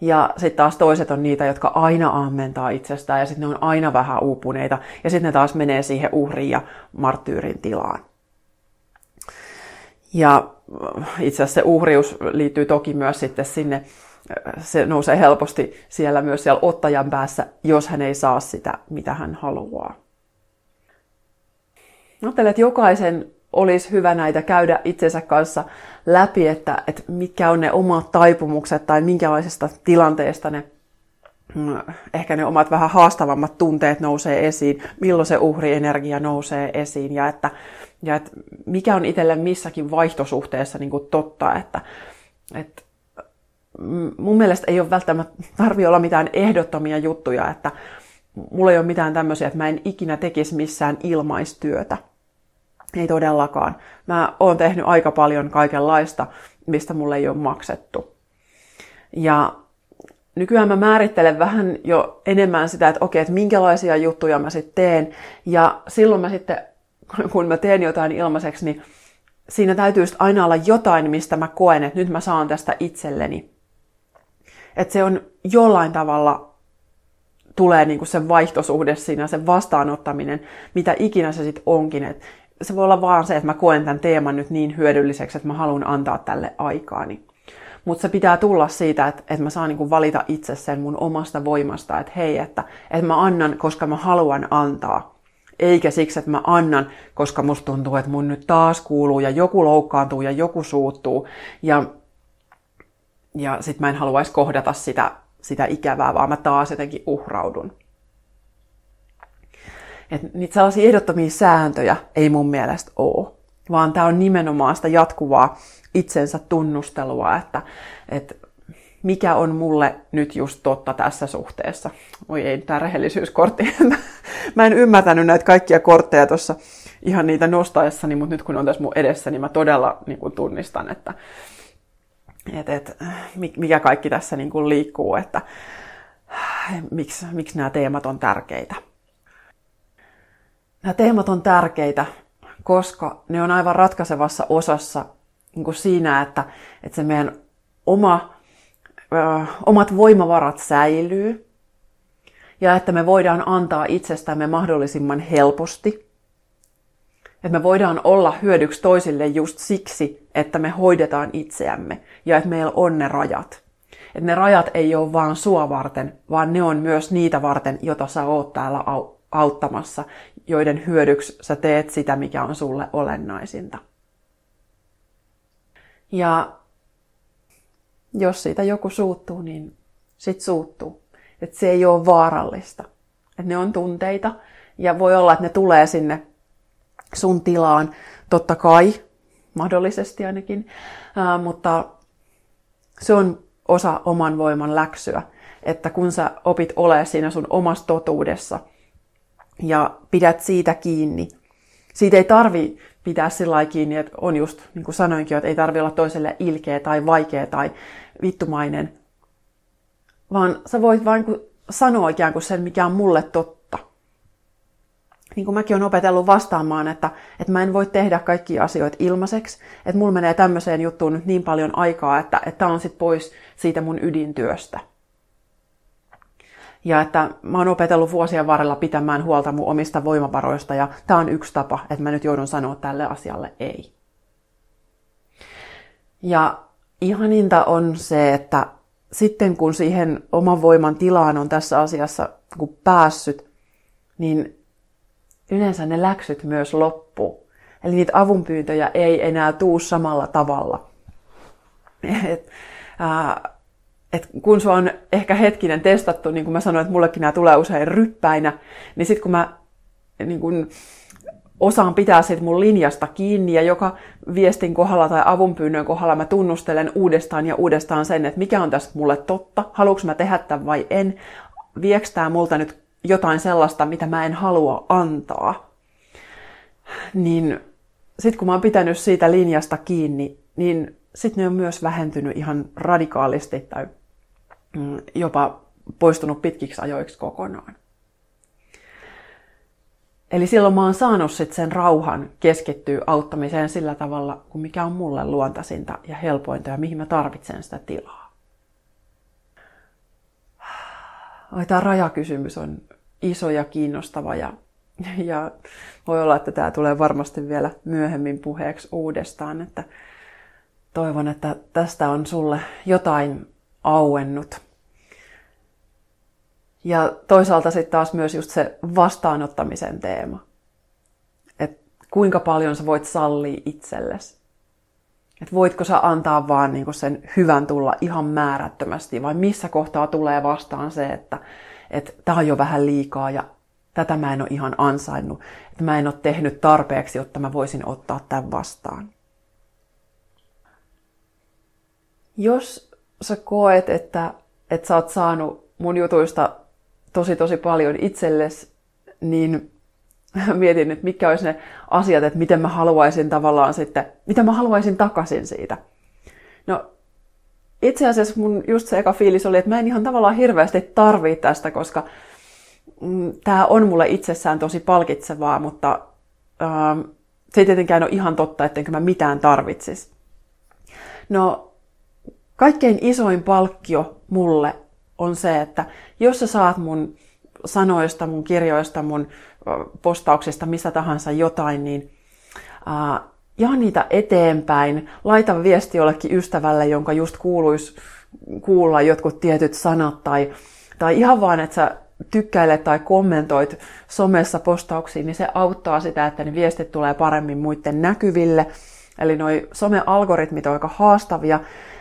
Ja sitten taas toiset on niitä, jotka aina ammentaa itsestään ja sitten ne on aina vähän uupuneita ja sitten ne taas menee siihen uhrin ja marttyyrin tilaan. Ja itse asiassa se uhrius liittyy toki myös sitten sinne, se nousee helposti siellä myös siellä ottajan päässä, jos hän ei saa sitä, mitä hän haluaa. Ajattelen, että jokaisen olisi hyvä näitä käydä itsensä kanssa läpi, että, että mitkä on ne omat taipumukset tai minkälaisesta tilanteesta ne mm, ehkä ne omat vähän haastavammat tunteet nousee esiin, milloin se uhrienergia nousee esiin ja että, ja että mikä on itselle missäkin vaihtosuhteessa niin kuin totta, että, että mun mielestä ei ole välttämättä tarvi olla mitään ehdottomia juttuja, että mulla ei ole mitään tämmöisiä, että mä en ikinä tekisi missään ilmaistyötä. Ei todellakaan. Mä oon tehnyt aika paljon kaikenlaista, mistä mulle ei ole maksettu. Ja nykyään mä määrittelen vähän jo enemmän sitä, että okei, että minkälaisia juttuja mä sitten teen. Ja silloin mä sitten, kun mä teen jotain ilmaiseksi, niin siinä täytyy aina olla jotain, mistä mä koen, että nyt mä saan tästä itselleni. Että se on jollain tavalla tulee niin kuin se vaihtosuhde siinä, se vastaanottaminen, mitä ikinä se sitten onkin. Et se voi olla vaan se, että mä koen tämän teeman nyt niin hyödylliseksi, että mä haluan antaa tälle aikaani. Mutta se pitää tulla siitä, että, että mä saan niin kuin valita itse sen mun omasta voimasta, että hei, että, että mä annan, koska mä haluan antaa. Eikä siksi, että mä annan, koska musta tuntuu, että mun nyt taas kuuluu ja joku loukkaantuu ja joku suuttuu. Ja, ja sit mä en haluaisi kohdata sitä, sitä ikävää, vaan mä taas jotenkin uhraudun. Et niitä sellaisia ehdottomia sääntöjä ei mun mielestä ole, vaan tämä on nimenomaan sitä jatkuvaa itsensä tunnustelua, että, että mikä on mulle nyt just totta tässä suhteessa. Oi ei, tämä rehellisyyskortti. mä en ymmärtänyt näitä kaikkia kortteja tuossa ihan niitä nostaessani, mutta nyt kun on tässä mun edessä, niin mä todella niin kuin tunnistan, että et, et, mikä kaikki tässä niin liikkuu, että miksi, miksi nämä teemat on tärkeitä. Nämä teemat on tärkeitä, koska ne on aivan ratkaisevassa osassa niin kuin siinä, että, että se meidän oma, ö, omat voimavarat säilyy ja että me voidaan antaa itsestämme mahdollisimman helposti. Että me voidaan olla hyödyksi toisille just siksi, että me hoidetaan itseämme ja että meillä on ne rajat. Että ne rajat ei ole vaan sua varten, vaan ne on myös niitä varten, jota sä oot täällä auttamassa, joiden hyödyksi sä teet sitä, mikä on sulle olennaisinta. Ja jos siitä joku suuttuu, niin sit suuttuu. Että se ei ole vaarallista. Että ne on tunteita ja voi olla, että ne tulee sinne sun tilaan, totta kai, mahdollisesti ainakin, ää, mutta se on osa oman voiman läksyä, että kun sä opit ole siinä sun omassa totuudessa ja pidät siitä kiinni, siitä ei tarvi pitää sillä kiinni, että on just, niin kuin sanoinkin, että ei tarvi olla toiselle ilkeä tai vaikea tai vittumainen, vaan sä voit vain sanoa ikään kuin sen, mikä on mulle totta. Niin kuin mäkin olen opetellut vastaamaan, että, että mä en voi tehdä kaikkia asioita ilmaiseksi, että mulla menee tämmöiseen juttuun nyt niin paljon aikaa, että tämä on sitten pois siitä mun ydintyöstä. Ja että mä oon opetellut vuosien varrella pitämään huolta mun omista voimavaroista ja tämä on yksi tapa, että mä nyt joudun sanoa tälle asialle ei. Ja ihaninta on se, että sitten kun siihen oman voiman tilaan on tässä asiassa kun päässyt, niin yleensä ne läksyt myös loppuu. Eli niitä avunpyyntöjä ei enää tuu samalla tavalla. Et, ää, et kun se on ehkä hetkinen testattu, niin kuin mä sanoin, että mullekin nämä tulee usein ryppäinä, niin sitten kun mä niin kun osaan pitää siitä mun linjasta kiinni ja joka viestin kohdalla tai avunpyynnön kohdalla mä tunnustelen uudestaan ja uudestaan sen, että mikä on tästä mulle totta, haluanko mä tehdä tämän vai en, vieks tää multa nyt jotain sellaista, mitä mä en halua antaa, niin sitten kun mä oon pitänyt siitä linjasta kiinni, niin sitten ne on myös vähentynyt ihan radikaalisti tai jopa poistunut pitkiksi ajoiksi kokonaan. Eli silloin mä oon saanut sit sen rauhan keskittyä auttamiseen sillä tavalla, kuin mikä on mulle luontaisinta ja helpointa ja mihin mä tarvitsen sitä tilaa. Ai, tämä rajakysymys on iso ja kiinnostava ja, ja voi olla, että tämä tulee varmasti vielä myöhemmin puheeksi uudestaan. Että toivon, että tästä on sulle jotain auennut. Ja toisaalta sitten taas myös just se vastaanottamisen teema. Että kuinka paljon sä voit sallia itsellesi. Että voitko sä antaa vaan niinku sen hyvän tulla ihan määrättömästi vai missä kohtaa tulee vastaan se, että että tämä on jo vähän liikaa ja tätä mä en ole ihan ansainnut. Että mä en ole tehnyt tarpeeksi, jotta mä voisin ottaa tämän vastaan. Jos sä koet, että, että sä oot saanut mun jutuista tosi tosi paljon itsellesi, niin mietin, että mitkä olisi ne asiat, että miten mä haluaisin tavallaan sitten, mitä mä haluaisin takaisin siitä. No itse asiassa mun just se eka fiilis oli, että mä en ihan tavallaan hirveästi tarvii tästä, koska mm, tämä on mulle itsessään tosi palkitsevaa, mutta ähm, se ei tietenkään ole ihan totta, ettenkö mä mitään tarvitsisi. No, kaikkein isoin palkkio mulle on se, että jos sä saat mun sanoista, mun kirjoista, mun postauksista, missä tahansa jotain, niin äh, jaa niitä eteenpäin, laita viesti jollekin ystävälle, jonka just kuuluisi kuulla jotkut tietyt sanat, tai, tai ihan vaan, että sä tykkäilet tai kommentoit somessa postauksiin, niin se auttaa sitä, että ne viestit tulee paremmin muiden näkyville. Eli noi some-algoritmit on aika haastavia,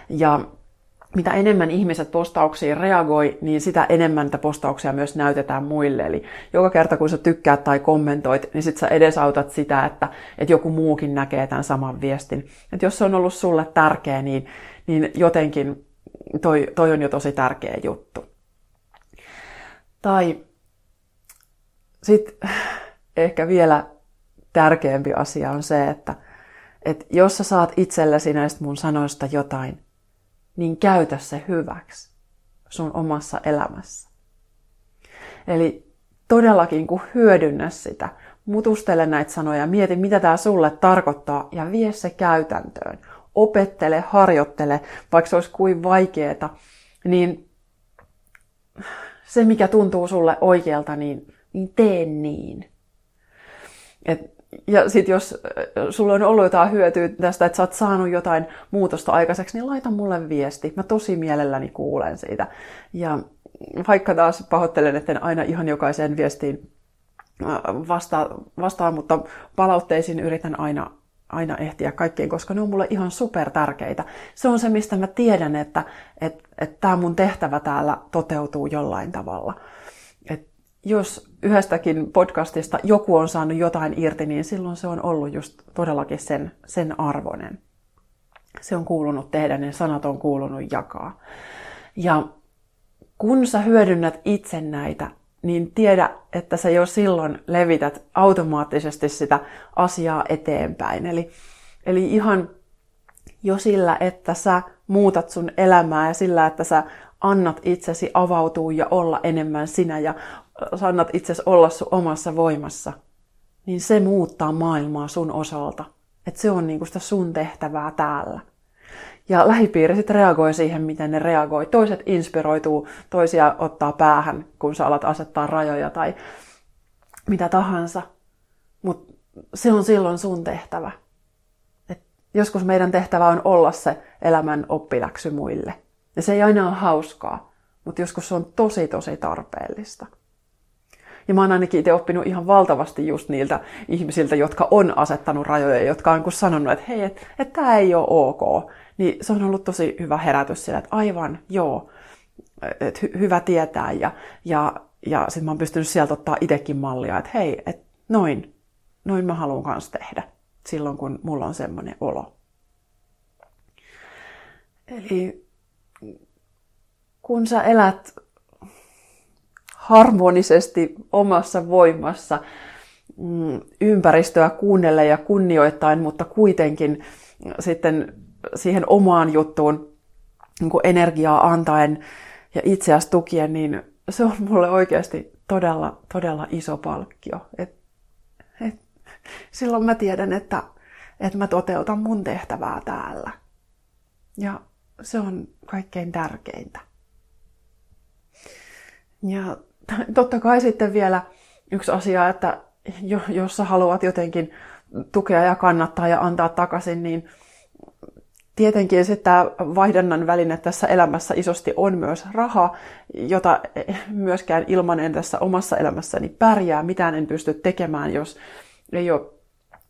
ja mitä enemmän ihmiset postauksiin reagoi, niin sitä enemmän niitä postauksia myös näytetään muille. Eli joka kerta kun sä tykkäät tai kommentoit, niin sit sä edesautat sitä, että, että joku muukin näkee tämän saman viestin. Et jos se on ollut sulle tärkeä, niin, niin jotenkin toi, toi on jo tosi tärkeä juttu. Tai sitten ehkä vielä tärkeämpi asia on se, että, että jos sä saat itsellesi näistä mun sanoista jotain, niin käytä se hyväksi sun omassa elämässä. Eli todellakin kun hyödynnä sitä, mutustele näitä sanoja, mieti mitä tämä sulle tarkoittaa ja vie se käytäntöön. Opettele, harjoittele, vaikka se olisi kuin vaikeeta, niin se mikä tuntuu sulle oikealta, niin, niin tee niin. Et ja sitten jos äh, sulla on ollut jotain hyötyä tästä, että sä oot saanut jotain muutosta aikaiseksi, niin laita mulle viesti. Mä tosi mielelläni kuulen siitä. Ja vaikka taas pahoittelen, että en aina ihan jokaiseen viestiin äh, vastaa, vastaan, mutta palautteisiin yritän aina, aina ehtiä kaikkiin, koska ne on mulle ihan super tärkeitä. Se on se, mistä mä tiedän, että, että, että tämä mun tehtävä täällä toteutuu jollain tavalla jos yhdestäkin podcastista joku on saanut jotain irti, niin silloin se on ollut just todellakin sen, sen arvoinen. Se on kuulunut tehdä, ne sanat on kuulunut jakaa. Ja kun sä hyödynnät itse näitä, niin tiedä, että sä jo silloin levität automaattisesti sitä asiaa eteenpäin. Eli, eli ihan jo sillä, että sä muutat sun elämää ja sillä, että sä annat itsesi avautua ja olla enemmän sinä ja annat itsesi olla sun omassa voimassa, niin se muuttaa maailmaa sun osalta. Että se on niinku sitä sun tehtävää täällä. Ja lähipiiri sitten reagoi siihen, miten ne reagoi. Toiset inspiroituu, toisia ottaa päähän, kun sä alat asettaa rajoja tai mitä tahansa. Mutta se on silloin sun tehtävä. Et joskus meidän tehtävä on olla se elämän oppiläksy muille. Ja se ei aina ole hauskaa, mutta joskus se on tosi tosi tarpeellista. Ja mä oon ainakin itse oppinut ihan valtavasti just niiltä ihmisiltä, jotka on asettanut rajoja, jotka on sanonut, että hei, että et tämä ei ole ok. Niin se on ollut tosi hyvä herätys sillä, että aivan, joo, että hy- hyvä tietää. Ja, ja, ja sitten mä oon pystynyt sieltä ottaa itsekin mallia, että hei, että noin, noin mä haluan kanssa tehdä silloin, kun mulla on semmoinen olo. Eli kun sä elät harmonisesti omassa voimassa mm, ympäristöä kuunnellen ja kunnioittain, mutta kuitenkin sitten siihen omaan juttuun niin energiaa antaen ja itseäsi tukien, niin se on mulle oikeasti todella, todella iso palkkio. Et, et, silloin mä tiedän, että, että mä toteutan mun tehtävää täällä. Ja se on kaikkein tärkeintä. Ja totta kai sitten vielä yksi asia, että jos sä haluat jotenkin tukea ja kannattaa ja antaa takaisin, niin tietenkin sitten tämä vaihdannan väline tässä elämässä isosti on myös raha, jota myöskään ilman en tässä omassa elämässäni pärjää. Mitään en pysty tekemään, jos ei ole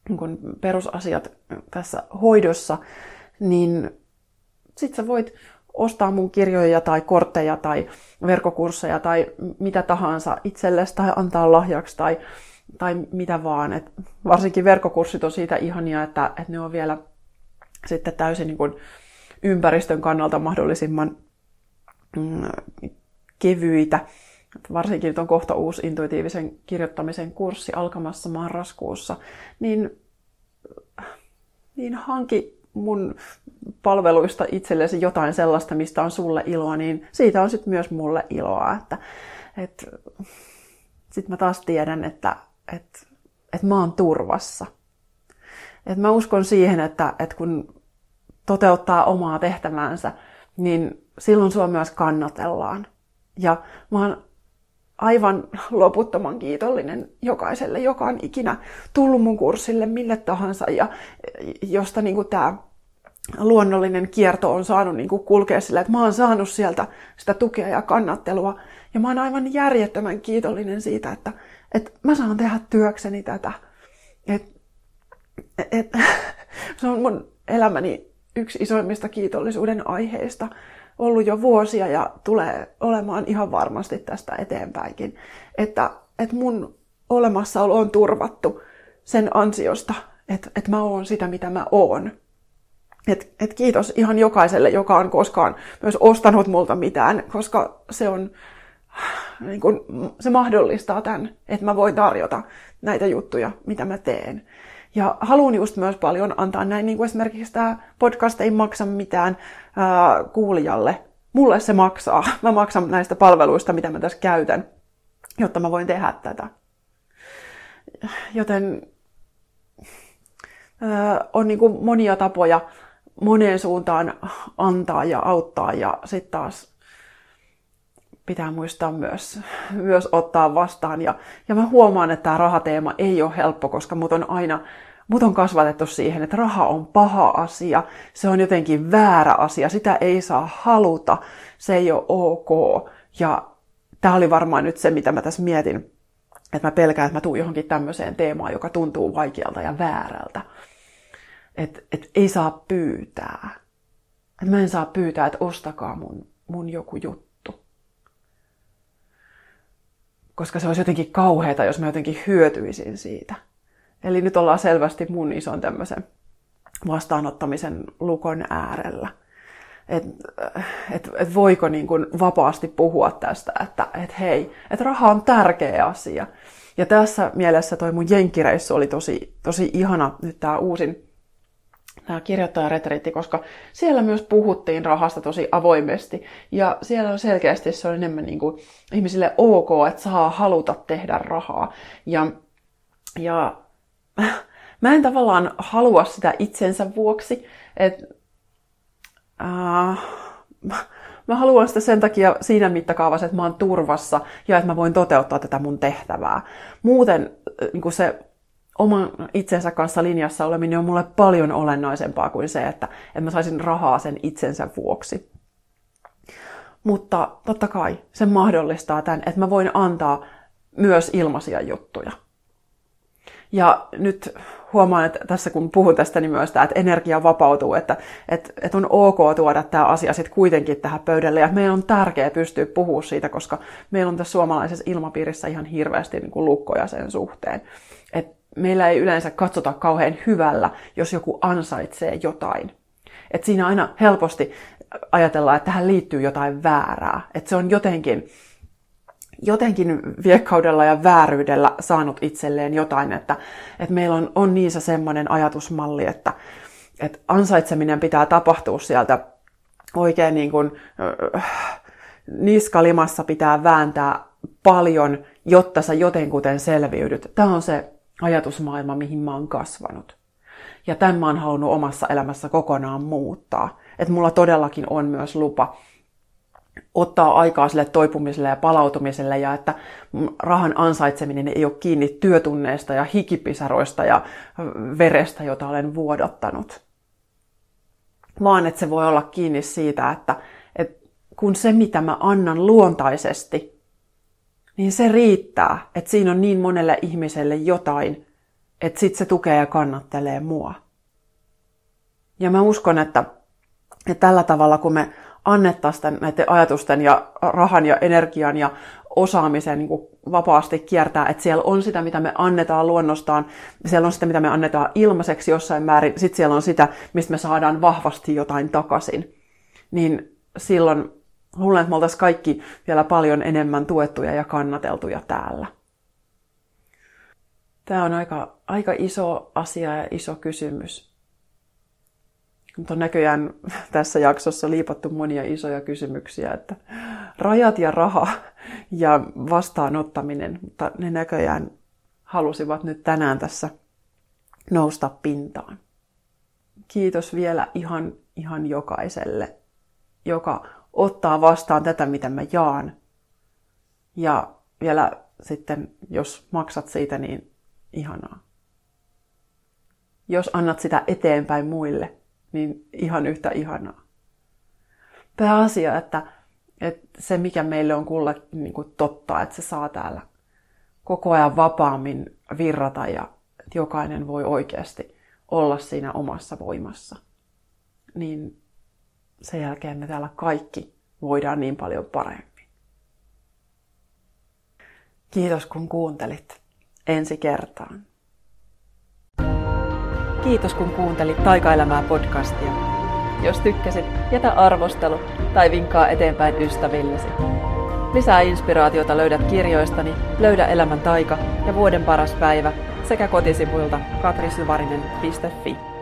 niin perusasiat tässä hoidossa, niin sitten sä voit ostaa mun kirjoja tai kortteja tai verkkokursseja tai mitä tahansa itsellesi tai antaa lahjaksi tai, tai mitä vaan. Et varsinkin verkkokurssit on siitä ihania, että, että ne on vielä sitten täysin niin kuin ympäristön kannalta mahdollisimman mm, kevyitä. Varsinkin nyt on kohta uusi intuitiivisen kirjoittamisen kurssi alkamassa marraskuussa, niin, niin hanki mun palveluista itsellesi jotain sellaista, mistä on sulle iloa, niin siitä on sitten myös mulle iloa. Että, et, sitten mä taas tiedän, että et, et mä oon turvassa. Et mä uskon siihen, että, että kun toteuttaa omaa tehtäväänsä, niin silloin sua myös kannatellaan. Ja mä oon aivan loputtoman kiitollinen jokaiselle, joka on ikinä tullut mun kurssille mille tahansa ja josta niin tämä luonnollinen kierto on saanut niin kuin kulkea sillä, että mä oon saanut sieltä sitä tukea ja kannattelua. Ja mä oon aivan järjettömän kiitollinen siitä, että, että mä saan tehdä työkseni tätä. Et, et, se on mun elämäni yksi isoimmista kiitollisuuden aiheista ollut jo vuosia ja tulee olemaan ihan varmasti tästä eteenpäinkin. Että, että mun olemassaolo on turvattu sen ansiosta, että, että mä oon sitä, mitä mä oon. Et, et kiitos ihan jokaiselle, joka on koskaan myös ostanut multa mitään, koska se on niin kun, se mahdollistaa tämän, että mä voin tarjota näitä juttuja, mitä mä teen. Ja haluan just myös paljon antaa näin, niin kuin esimerkiksi tämä podcast ei maksa mitään ää, kuulijalle. Mulle se maksaa. Mä maksan näistä palveluista, mitä mä tässä käytän, jotta mä voin tehdä tätä. Joten ää, on niin kuin monia tapoja moneen suuntaan antaa ja auttaa ja sitten taas pitää muistaa myös, myös ottaa vastaan. Ja, ja mä huomaan, että tämä rahateema ei ole helppo, koska mut on aina mut on kasvatettu siihen, että raha on paha asia, se on jotenkin väärä asia, sitä ei saa haluta, se ei ole ok. Ja tämä oli varmaan nyt se, mitä mä tässä mietin, että mä pelkään, että mä tuun johonkin tämmöiseen teemaan, joka tuntuu vaikealta ja väärältä. Että et ei saa pyytää. Et mä en saa pyytää, että ostakaa mun, mun joku juttu. Koska se olisi jotenkin kauheata, jos mä jotenkin hyötyisin siitä. Eli nyt ollaan selvästi mun ison tämmöisen vastaanottamisen lukon äärellä. Että et, et voiko niin kuin vapaasti puhua tästä, että et hei, että raha on tärkeä asia. Ja tässä mielessä toi mun jenkkireissu oli tosi, tosi ihana nyt tämä uusin tämä kirjoittajaretriitti, koska siellä myös puhuttiin rahasta tosi avoimesti. Ja siellä on selkeästi se on enemmän niin kuin ihmisille ok, että saa haluta tehdä rahaa. Ja, ja mä en tavallaan halua sitä itsensä vuoksi, että äh, mä haluan sitä sen takia siinä mittakaavassa, että mä oon turvassa ja että mä voin toteuttaa tätä mun tehtävää. Muuten niin se oman itsensä kanssa linjassa oleminen on mulle paljon olennaisempaa kuin se, että, että mä saisin rahaa sen itsensä vuoksi. Mutta totta kai se mahdollistaa tämän, että mä voin antaa myös ilmaisia juttuja. Ja nyt huomaan, että tässä kun puhun tästä, niin myös tämä, että energia vapautuu, että, että, että on ok tuoda tämä asia sitten kuitenkin tähän pöydälle. Ja meidän on tärkeää pystyä puhumaan siitä, koska meillä on tässä suomalaisessa ilmapiirissä ihan hirveästi niin kuin lukkoja sen suhteen. Et meillä ei yleensä katsota kauhean hyvällä, jos joku ansaitsee jotain. Et siinä aina helposti ajatellaan, että tähän liittyy jotain väärää. Että se on jotenkin jotenkin viekkaudella ja vääryydellä saanut itselleen jotain, että, että meillä on, on niissä semmoinen ajatusmalli, että, että ansaitseminen pitää tapahtua sieltä oikein niin kuin, äh, niskalimassa pitää vääntää paljon, jotta sä jotenkuten selviydyt. Tämä on se ajatusmaailma, mihin mä oon kasvanut. Ja tämän mä oon halunnut omassa elämässä kokonaan muuttaa. Että mulla todellakin on myös lupa ottaa aikaa sille toipumiselle ja palautumiselle ja että rahan ansaitseminen ei ole kiinni työtunneista ja hikipisaroista ja verestä, jota olen vuodattanut. Vaan että se voi olla kiinni siitä, että, että kun se mitä mä annan luontaisesti, niin se riittää, että siinä on niin monelle ihmiselle jotain, että sit se tukee ja kannattelee mua. Ja mä uskon, että, että tällä tavalla kun me annettaisiin näiden ajatusten ja rahan ja energian ja osaamisen niin vapaasti kiertää, että siellä on sitä, mitä me annetaan luonnostaan, siellä on sitä, mitä me annetaan ilmaiseksi jossain määrin, sitten siellä on sitä, mistä me saadaan vahvasti jotain takaisin. Niin silloin luulen, että me oltaisiin kaikki vielä paljon enemmän tuettuja ja kannateltuja täällä. Tämä on aika, aika iso asia ja iso kysymys. Mutta on näköjään tässä jaksossa liipattu monia isoja kysymyksiä, että rajat ja raha ja vastaanottaminen, mutta ne näköjään halusivat nyt tänään tässä nousta pintaan. Kiitos vielä ihan, ihan jokaiselle, joka ottaa vastaan tätä, mitä mä jaan. Ja vielä sitten, jos maksat siitä, niin ihanaa. Jos annat sitä eteenpäin muille, niin ihan yhtä ihanaa. Pääasia, että, että se mikä meille on kulla niin kuin totta, että se saa täällä koko ajan vapaammin virrata ja jokainen voi oikeasti olla siinä omassa voimassa. Niin sen jälkeen me täällä kaikki voidaan niin paljon paremmin. Kiitos kun kuuntelit. Ensi kertaan. Kiitos kun kuuntelit Taikaelämää podcastia. Jos tykkäsit, jätä arvostelu tai vinkkaa eteenpäin ystävillesi. Lisää inspiraatiota löydät kirjoistani Löydä elämän taika ja Vuoden paras päivä sekä kotisivuilta katrisyvarinen.fi.